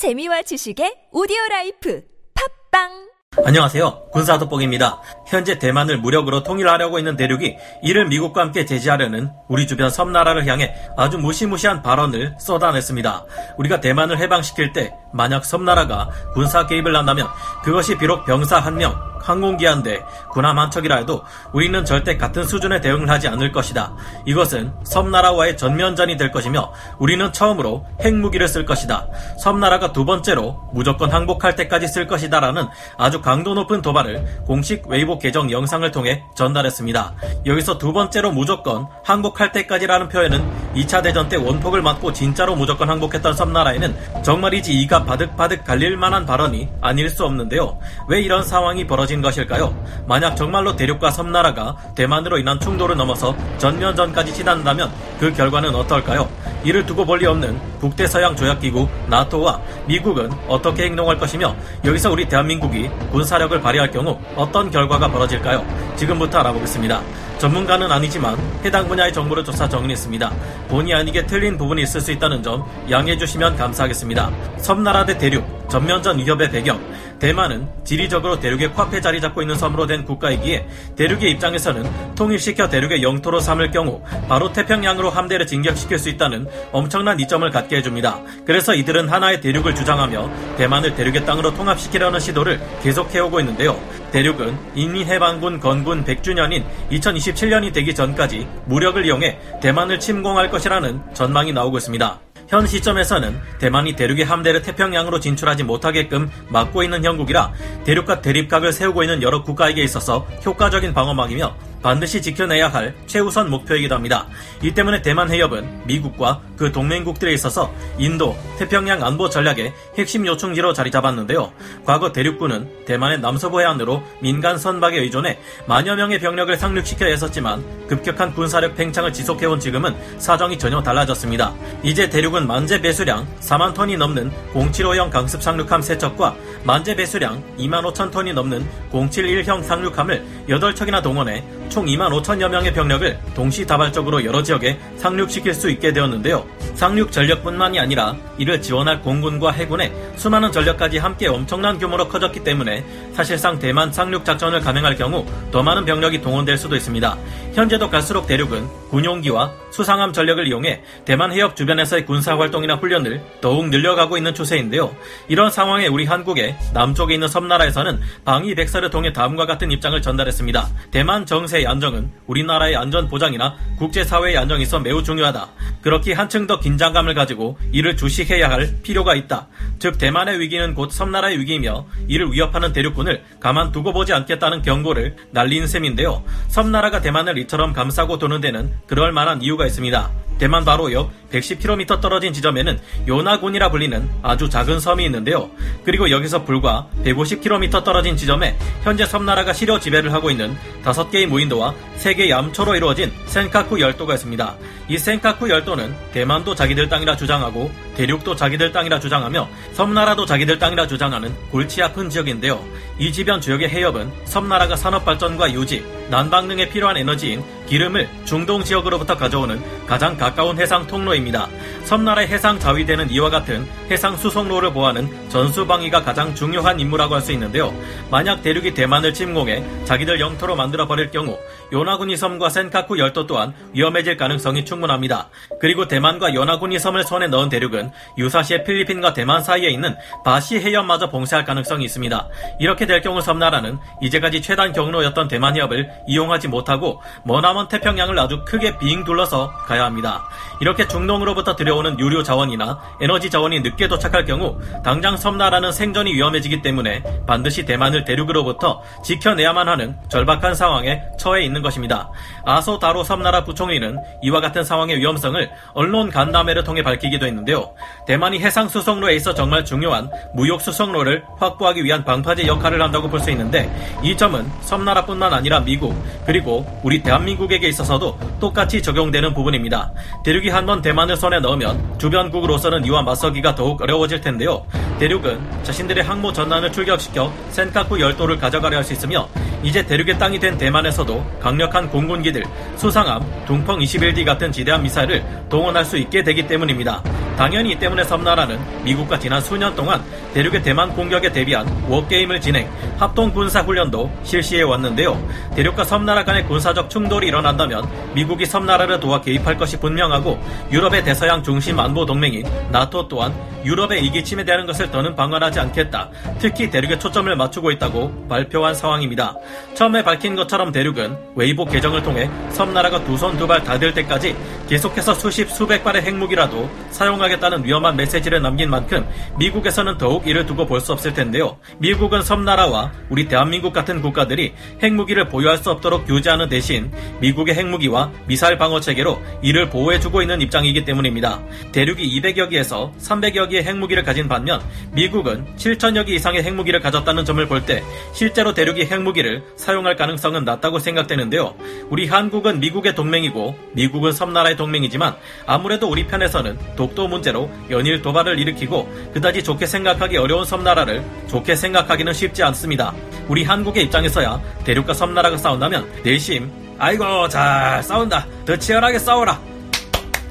재미와 지식의 오디오 라이프 팟빵 안녕하세요. 군사돋보기입니다. 현재 대만을 무력으로 통일하려고 있는 대륙이 이를 미국과 함께 제지하려는 우리 주변 섬나라를 향해 아주 무시무시한 발언을 쏟아냈습니다. 우리가 대만을 해방시킬 때 만약 섬나라가 군사 개입을 한다면 그것이 비록 병사 한 명, 항공기 한 대, 군함 한 척이라 해도 우리는 절대 같은 수준의 대응을 하지 않을 것이다. 이것은 섬나라와의 전면전이 될 것이며 우리는 처음으로 핵무기를 쓸 것이다. 섬나라가 두 번째로 무조건 항복할 때까지 쓸 것이다라는 아주 강도 높은 도발을 공식 웨이보 계정 영상을 통해 전달했습니다. 여기서 두 번째로 무조건 항복할 때까지라는 표현은 2차 대전 때 원폭을 맞고 진짜로 무조건 항복했던 섬나라에는 정말이지 이가 바득바득 갈릴 만한 발언이 아닐 수 없는데요. 왜 이런 상황이 벌어 진 것일까요? 만약 정말로 대륙과 섬나라가 대만으로 인한 충돌을 넘어서 전면전까지 치닫는다면 그 결과는 어떨까요? 이를 두고 볼 리 없는 북대서양 조약기구 나토와 미국은 어떻게 행동할 것이며 여기서 우리 대한민국이 군사력을 발휘할 경우 어떤 결과가 벌어질까요? 지금부터 알아보겠습니다. 전문가는 아니지만 해당 분야의 정보를 조사 정리했습니다. 본의 아니게 틀린 부분이 있을 수 있다는 점 양해해 주시면 감사하겠습니다. 섬나라 대 대륙, 전면전 위협의 배경, 대만은 지리적으로 대륙의 코앞에 자리 잡고 있는 섬으로 된 국가이기에 대륙의 입장에서는 통일시켜 대륙의 영토로 삼을 경우 바로 태평양으로 함대를 진격시킬 수 있다는 엄청난 이점을 갖게 해줍니다. 그래서 이들은 하나의 대륙을 주장하며 대만을 대륙의 땅으로 통합시키려는 시도를 계속해오고 있는데요. 대륙은 인민해방군 건군 100주년인 2027년이 되기 전까지 무력을 이용해 대만을 침공할 것이라는 전망이 나오고 있습니다. 현 시점에서는 대만이 대륙의 함대를 태평양으로 진출하지 못하게끔 막고 있는 형국이라 대륙과 대립각을 세우고 있는 여러 국가에게 있어서 효과적인 방어막이며 반드시 지켜내야 할 최우선 목표이기도 합니다. 이 때문에 대만 해협은 미국과 그 동맹국들에 있어서 인도, 태평양 안보 전략의 핵심 요충지로 자리 잡았는데요. 과거 대륙군은 대만의 남서부 해안으로 민간 선박에 의존해 만여 명의 병력을 상륙시켜 했었지만 급격한 군사력 팽창을 지속해온 지금은 사정이 전혀 달라졌습니다. 이제 대륙은 만재 배수량 4만 톤이 넘는 075형 강습 상륙함 3척과 만재 배수량 2만 5천 톤이 넘는 071형 상륙함을 8척이나 동원해 총 2만 5천여 명의 병력을 동시다발적으로 여러 지역에 상륙시킬 수 있게 되었는데요. 상륙 전력뿐만이 아니라 이를 지원할 공군과 해군의 수많은 전력까지 함께 엄청난 규모로 커졌기 때문에 사실상 대만 상륙 작전을 감행할 경우 더 많은 병력이 동원될 수도 있습니다. 현재도 갈수록 대륙은 군용기와 수상함 전력을 이용해 대만 해협 주변에서의 군사 활동이나 훈련을 더욱 늘려가고 있는 추세인데요. 이런 상황에 우리 한국의 남쪽에 있는 섬나라에서는 방위 백서를 통해 다음과 같은 입장을 전달했습니다. 대만 정세의 안정은 우리나라의 안전 보장이나 국제사회의 안정에 있어 매우 중요하다. 그렇게 한층 더 긴장감을 가지고 이를 주시해야 할 필요가 있다. 즉 대만의 위기는 곧 섬나라의 위기이며 이를 위협하는 대륙군을 가만 두고 보지 않겠다는 경고를 날린 셈인데요. 섬나라가 대만을 이처럼 감싸고 도는 데는 그럴 만한 이유가 있습니다. 대만 바로 옆 110km 떨어진 지점에는 요나군이라 불리는 아주 작은 섬이 있는데요. 그리고 여기서 불과 150km 떨어진 지점에 현재 섬나라가 시려 지배를 하고 있는 5개의 무인도와 3개의 암초로 이루어진 센카쿠 열도가 있습니다. 이 센카쿠 열도는 대만도 자기들 땅이라 주장하고 대륙도 자기들 땅이라 주장하며 섬나라도 자기들 땅이라 주장하는 골치 아픈 지역인데요. 이 지변 지역의 해협은 섬나라가 산업 발전과 유지, 난방 등에 필요한 에너지인 기름을 중동 지역으로부터 가져오는 가장 가 까운 해상 통로입니다. 섬나라의 해상 자위대는 이와 같은 해상 수송로를 보호하는 전수방위가 가장 중요한 임무라고 할 수 있는데요. 만약 대륙이 대만을 침공해 자기들 영토로 만들어 버릴 경우 요나구니 섬과 센카쿠 열도 또한 위험해질 가능성이 충분합니다. 그리고 대만과 요나구니 섬을 손에 넣은 대륙은 유사시에 필리핀과 대만 사이에 있는 바시 해협마저 봉쇄할 가능성이 있습니다. 이렇게 될 경우 섬나라는 이제까지 최단 경로였던 대만 해협을 이용하지 못하고 머나먼 태평양을 아주 크게 빙 둘러서 가야 합니다. 이렇게 중동으로부터 들여오는 유료 자원이나 에너지 자원이 늦게 도착할 경우 당장 섬나라는 생존이 위험해지기 때문에 반드시 대만을 대륙으로부터 지켜내야만 하는 절박한 상황에 처해 있는 것입니다. 아소 다로 섬나라 부총리는 이와 같은 상황의 위험성을 언론 간담회를 통해 밝히기도 했는데요. 대만이 해상 수송로에 있어 정말 중요한 무역 수송로를 확보하기 위한 방파제 역할을 한다고 볼 수 있는데 이 점은 섬나라뿐만 아니라 미국 그리고 우리 대한민국에게 있어서도 똑같이 적용되는 부분입니다. 대륙이 한번 대만을 손에 넣으면 주변국으로서는 이와 맞서기가 더욱 어려워질 텐데요. 대륙은 자신들의 항모 전란을 출격시켜 센카쿠 열도를 가져가려 할 수 있으며 이제 대륙의 땅이 된 대만에서도 강력한 공군기들, 수상함, 둥펑 21D 같은 지대한 미사일을 동원할 수 있게 되기 때문입니다. 당연히 이 때문에 섬나라는 미국과 지난 수년 동안 대륙의 대만 공격에 대비한 워게임을 진행, 합동 군사 훈련도 실시해 왔는데요. 대륙과 섬나라 간의 군사적 충돌이 일어난다면 미국이 섬나라를 도와 개입할 것이 분명하고 유럽의 대서양 중심 안보 동맹인 나토 또한 유럽의 이기 침해되는 것을 더는 방관하지 않겠다. 특히 대륙에 초점을 맞추고 있다고 발표한 상황입니다. 처음에 밝힌 것처럼 대륙은 웨이보 개정을 통해 섬나라가 두 손 두발 닿을 때까지 계속해서 수십 수백 발의 핵무기라도 사용하겠다는 위험한 메시지를 남긴 만큼 미국에서는 더욱 이를 두고 볼 수 없을 텐데요. 미국은 섬나라와 우리 대한민국 같은 국가들이 핵무기를 보유할 수 없도록 규제하는 대신 미국의 핵무기와 미사일 방어 체계로 이를 보호해주고 있는 입장이기 때문입니다. 대륙이 200여 기에서 300여 기의 핵무기를 가진 반면 미국은 7천여 기 이상의 핵무기를 가졌다는 점을 볼 때 실제로 대륙이 핵무기를 사용할 가능성은 낮다고 생각되는데요. 우리 한국은 미국의 동맹이고 미국은 섬나라의 동맹이지만 아무래도 우리 편에서는 독도 문제로 연일 도발을 일으키고 그다지 좋게 생각하기 어려운 섬나라를 좋게 생각하기는 쉽지 않습니다. 우리 한국의 입장에서야 대륙과 섬나라가 싸운다면 내심 아이고 잘 싸운다 더 치열하게 싸워라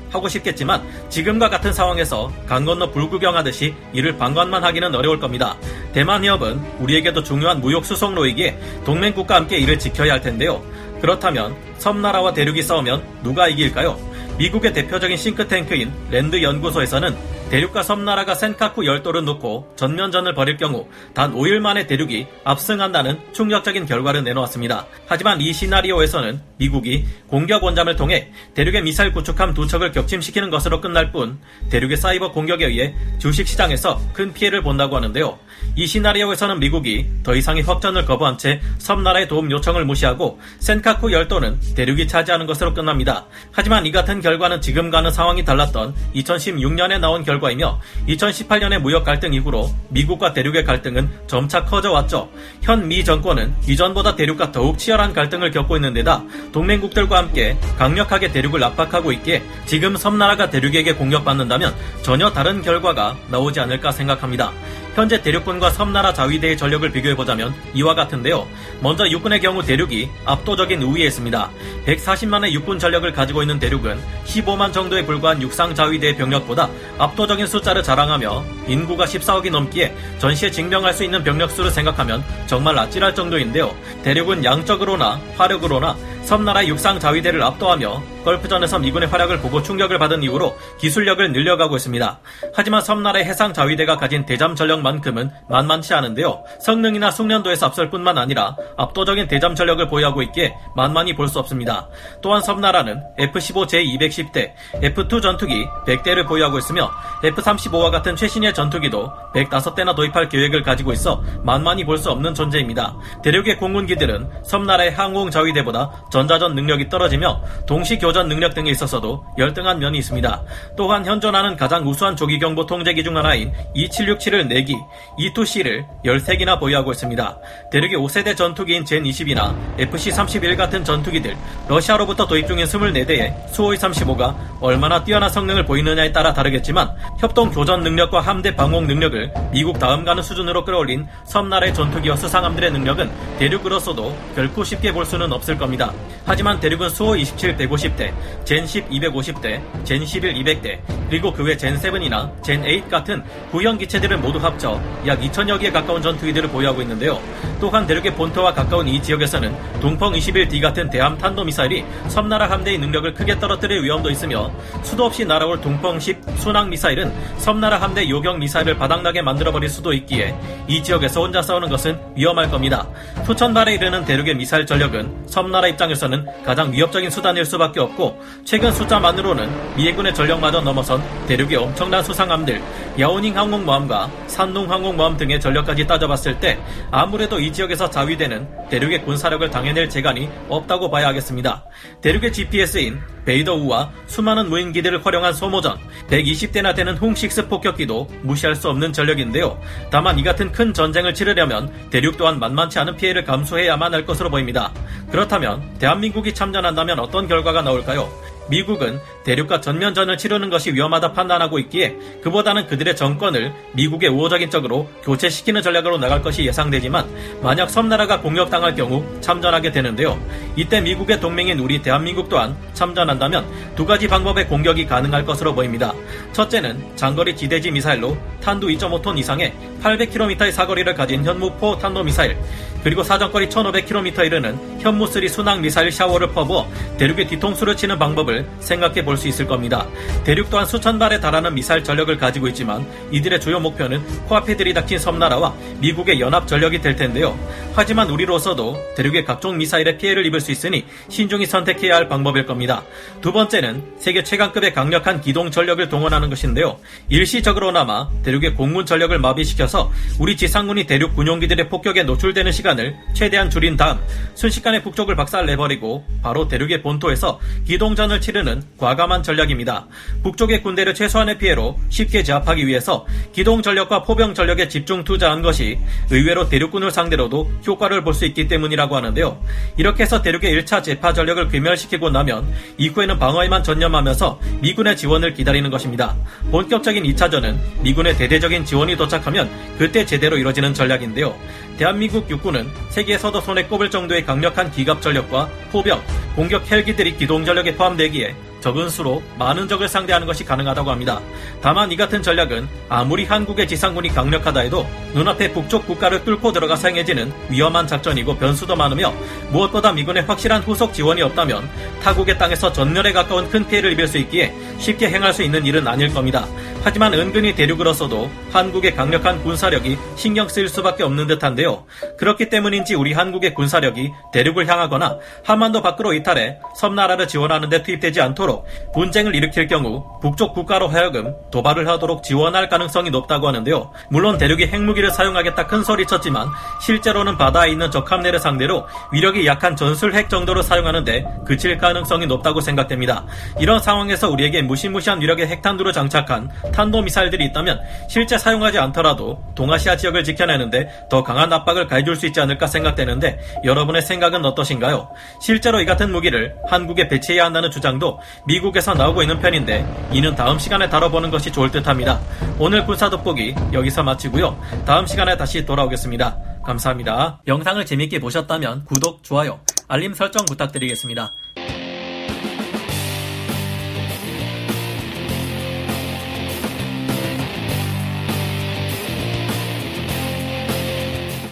하고 싶겠지만 지금과 같은 상황에서 강 건너 불구경하듯이 이를 방관만 하기는 어려울 겁니다. 대만 해협은 우리에게도 중요한 무역 수송로이기에 동맹국과 함께 이를 지켜야 할 텐데요. 그렇다면 섬나라와 대륙이 싸우면 누가 이길까요? 미국의 대표적인 싱크탱크인 랜드 연구소에서는 대륙과 섬나라가 센카쿠 열도를 놓고 전면전을 벌일 경우 단 5일 만에 대륙이 압승한다는 충격적인 결과를 내놓았습니다. 하지만 이 시나리오에서는 미국이 공격 원잠을 통해 대륙의 미사일 구축함 두 척을 격침시키는 것으로 끝날 뿐 대륙의 사이버 공격에 의해 주식시장에서 큰 피해를 본다고 하는데요. 이 시나리오에서는 미국이 더 이상의 확전을 거부한 채 섬나라의 도움 요청을 무시하고 센카쿠 열도는 대륙이 차지하는 것으로 끝납니다. 하지만 이 같은 결과는 지금과는 상황이 달랐던 2016년에 나온 결과 이며 2018년의 무역 갈등 이후로 미국과 대륙의 갈등은 점차 커져왔죠. 현 미 정권은 이전보다 대륙과 더욱 치열한 갈등을 겪고 있는 데다 동맹국들과 함께 강력하게 대륙을 압박하고 있기에 지금 섬나라가 대륙에게 공격받는다면 전혀 다른 결과가 나오지 않을까 생각합니다. 현재 대륙군과 섬나라 자위대의 전력을 비교해보자면 이와 같은데요. 먼저 육군의 경우 대륙이 압도적인 우위에 있습니다. 140만의 육군 전력을 가지고 있는 대륙은 15만 정도에 불과한 육상 자위대의 병력보다 압도적인 숫자를 자랑하며 인구가 14억이 넘기에 전시에 증명할 수 있는 병력수를 생각하면 정말 아찔할 정도인데요. 대륙은 양적으로나 화력으로나 섬나라 육상 자위대를 압도하며 걸프전에 서 미군의 활약을 보고 충격을 받은 이후로 기술력을 늘려가고 있습니다. 하지만 섬나라의 해상 자위대가 가진 대잠 전력만큼은 만만치 않은데요. 성능이나 숙련도에서 앞설 뿐만 아니라 압도적인 대잠 전력을 보유하고 있기에 만만히 볼 수 없습니다. 또한 섬나라는 F-15J210대, F-2 전투기 100대를 보유하고 있으며 F-35와 같은 최신의 전투기도 105대나 도입할 계획을 가지고 있어 만만히 볼 수 없는 존재입니다. 대륙의 공군기들은 섬나라의 항공 자위대보다 전자전 능력이 떨어지며 동시 교전 능력 등에 있어서도 열등한 면이 있습니다. 또한 현존하는 가장 우수한 조기경보 통제기 중 하나인 2767을 4기, E2C를 13기나 보유하고 있습니다. 대륙의 5세대 전투기인 젠20이나 FC-31 같은 전투기들, 러시아로부터 도입 중인 24대의 수호이 35가 얼마나 뛰어난 성능을 보이느냐에 따라 다르겠지만 협동 교전 능력과 함대 방공 능력을 미국 다음 가는 수준으로 끌어올린 섬나라의 전투기와 수상함들의 능력은 대륙으로서도 결코 쉽게 볼 수는 없을 겁니다. 하지만 대륙은 수호 27 150 대, 젠10 250대, 젠11 200대, 그리고 그 외 젠 7이나 젠8 같은 구형 기체들을 모두 합쳐 약 2천여 개에 가까운 전투기들을 보유하고 있는데요. 또한 대륙의 본토와 가까운 이 지역에서는 동펑 21D 같은 대함 탄도 미사일이 섬나라 함대의 능력을 크게 떨어뜨릴 위험도 있으며 수도 없이 날아올 동펑 10 순항 미사일은 섬나라 함대 요격 미사일을 바닥나게 만들어버릴 수도 있기에 이 지역에서 혼자 싸우는 것은 위험할 겁니다. 수천 발에 이르는 대륙의 미사일 전력은 섬나라 입장에서는 가장 위협적인 수단일 수밖에 없고 최근 숫자만으로는 미해군의 전력마저 넘어선 대륙의 엄청난 수상함들 야오닝 항공모함과 산둥 항공모함 등의 전력까지 따져봤을 때 아무래도 이 지역에서 자위대는 대륙의 군사력을 당해낼 재간이 없다고 봐야 하겠습니다. 대륙의 GPS인 베이더우와 수많은 무인기들을 활용한 소모전 120대나 되는 홍식스 폭격기도 무시할 수 없는 전력인데요. 다만 이 같은 큰 전쟁을 치르려면 대륙 또한 만만치 않은 피해를 감수해야만 할 것으로 보입니다. 그렇다면 대한민국이 참전한다면 어떤 결과가 나올까요? 미국은 대륙과 전면전을 치르는 것이 위험하다 판단하고 있기에 그보다는 그들의 정권을 미국의 우호적인 쪽으로 교체시키는 전략으로 나갈 것이 예상되지만 만약 섬나라가 공격당할 경우 참전하게 되는데요. 이때 미국의 동맹인 우리 대한민국 또한 참전한다면 두 가지 방법의 공격이 가능할 것으로 보입니다. 첫째는 장거리 지대지 미사일로 탄두 2.5톤 이상의 800km의 사거리를 가진 현무포 탄도미사일 그리고 사정거리 1500km 이르는 현무3 순항 미사일 샤워를 퍼부어 대륙의 뒤통수를 치는 방법을 생각해 볼 수 있을 겁니다. 대륙 또한 수천 발에 달하는 미사일 전력을 가지고 있지만 이들의 주요 목표는 코앞에 들이닥친 섬나라와 미국의 연합 전력이 될 텐데요. 하지만 우리로서도 대륙의 각종 미사일에 피해를 입을 수 있으니 신중히 선택해야 할 방법일 겁니다. 두 번째는 세계 최강급의 강력한 기동 전력을 동원하는 것인데요. 일시적으로나마 대륙의 공군 전력을 마비시켜서 우리 지상군이 대륙 군용기들의 폭격에 노출되는 시간 시간을 최대한 줄인 다음 순식간에 북쪽을 박살내버리고 바로 대륙의 본토에서 기동전을 치르는 과감한 전략입니다. 북쪽의 군대를 최소한의 피해로 쉽게 제압하기 위해서 기동 전력과 포병 전력에 집중 투자한 것이 의외로 대륙군을 상대로도 효과를 볼 수 있기 때문이라고 하는데요. 이렇게 해서 대륙의 1차 재파 전력을 괴멸시키고 나면 이후에는 방어에만 전념하면서 미군의 지원을 기다리는 것입니다. 본격적인 2차전은 미군의 대대적인 지원이 도착하면 그때 제대로 이뤄지는 전략인데요. 대한민국 육군은 세계에서도 손에 꼽을 정도의 강력한 기갑 전력과 포병, 공격 헬기들이 기동 전력에 포함되기에 적은 수로 많은 적을 상대하는 것이 가능하다고 합니다. 다만 이 같은 전략은 아무리 한국의 지상군이 강력하다 해도 눈앞에 북쪽 국가를 뚫고 들어가 사용해지는 위험한 작전이고 변수도 많으며 무엇보다 미군의 확실한 후속 지원이 없다면 타국의 땅에서 전멸에 가까운 큰 피해를 입을 수 있기에 쉽게 행할 수 있는 일은 아닐 겁니다. 하지만 은근히 대륙으로서도 한국의 강력한 군사력이 신경 쓰일 수밖에 없는 듯한데요. 그렇기 때문인지 우리 한국의 군사력이 대륙을 향하거나 한반도 밖으로 이탈해 섬나라를 지원하는 데 투입되지 않도록 분쟁을 일으킬 경우 북쪽 국가로 하여금 도발을 하도록 지원할 가능성이 높다고 하는데요. 물론 대륙이 핵무기를 사용하겠다 큰 소리 쳤지만 실제로는 바다에 있는 적함내를 상대로 위력이 약한 전술 핵 정도로 사용하는데 그칠 가능성이 높다고 생각됩니다. 이런 상황에서 우리에게 무시무시한 위력의 핵탄두를 장착한 탄도미사일들이 있다면 실제 사용하지 않더라도 동아시아 지역을 지켜내는데 더 강한 압박을 가해줄 수 있지 않을까 생각되는데 여러분의 생각은 어떠신가요? 실제로 이 같은 무기를 한국에 배치해야 한다는 주장도 미국에서 나오고 있는 편인데 이는 다음 시간에 다뤄보는 것이 좋을 듯합니다. 오늘 군사 돋보기 여기서 마치고요. 다음 시간에 다시 돌아오겠습니다. 감사합니다. 영상을 재밌게 보셨다면 구독, 좋아요, 알림 설정 부탁드리겠습니다.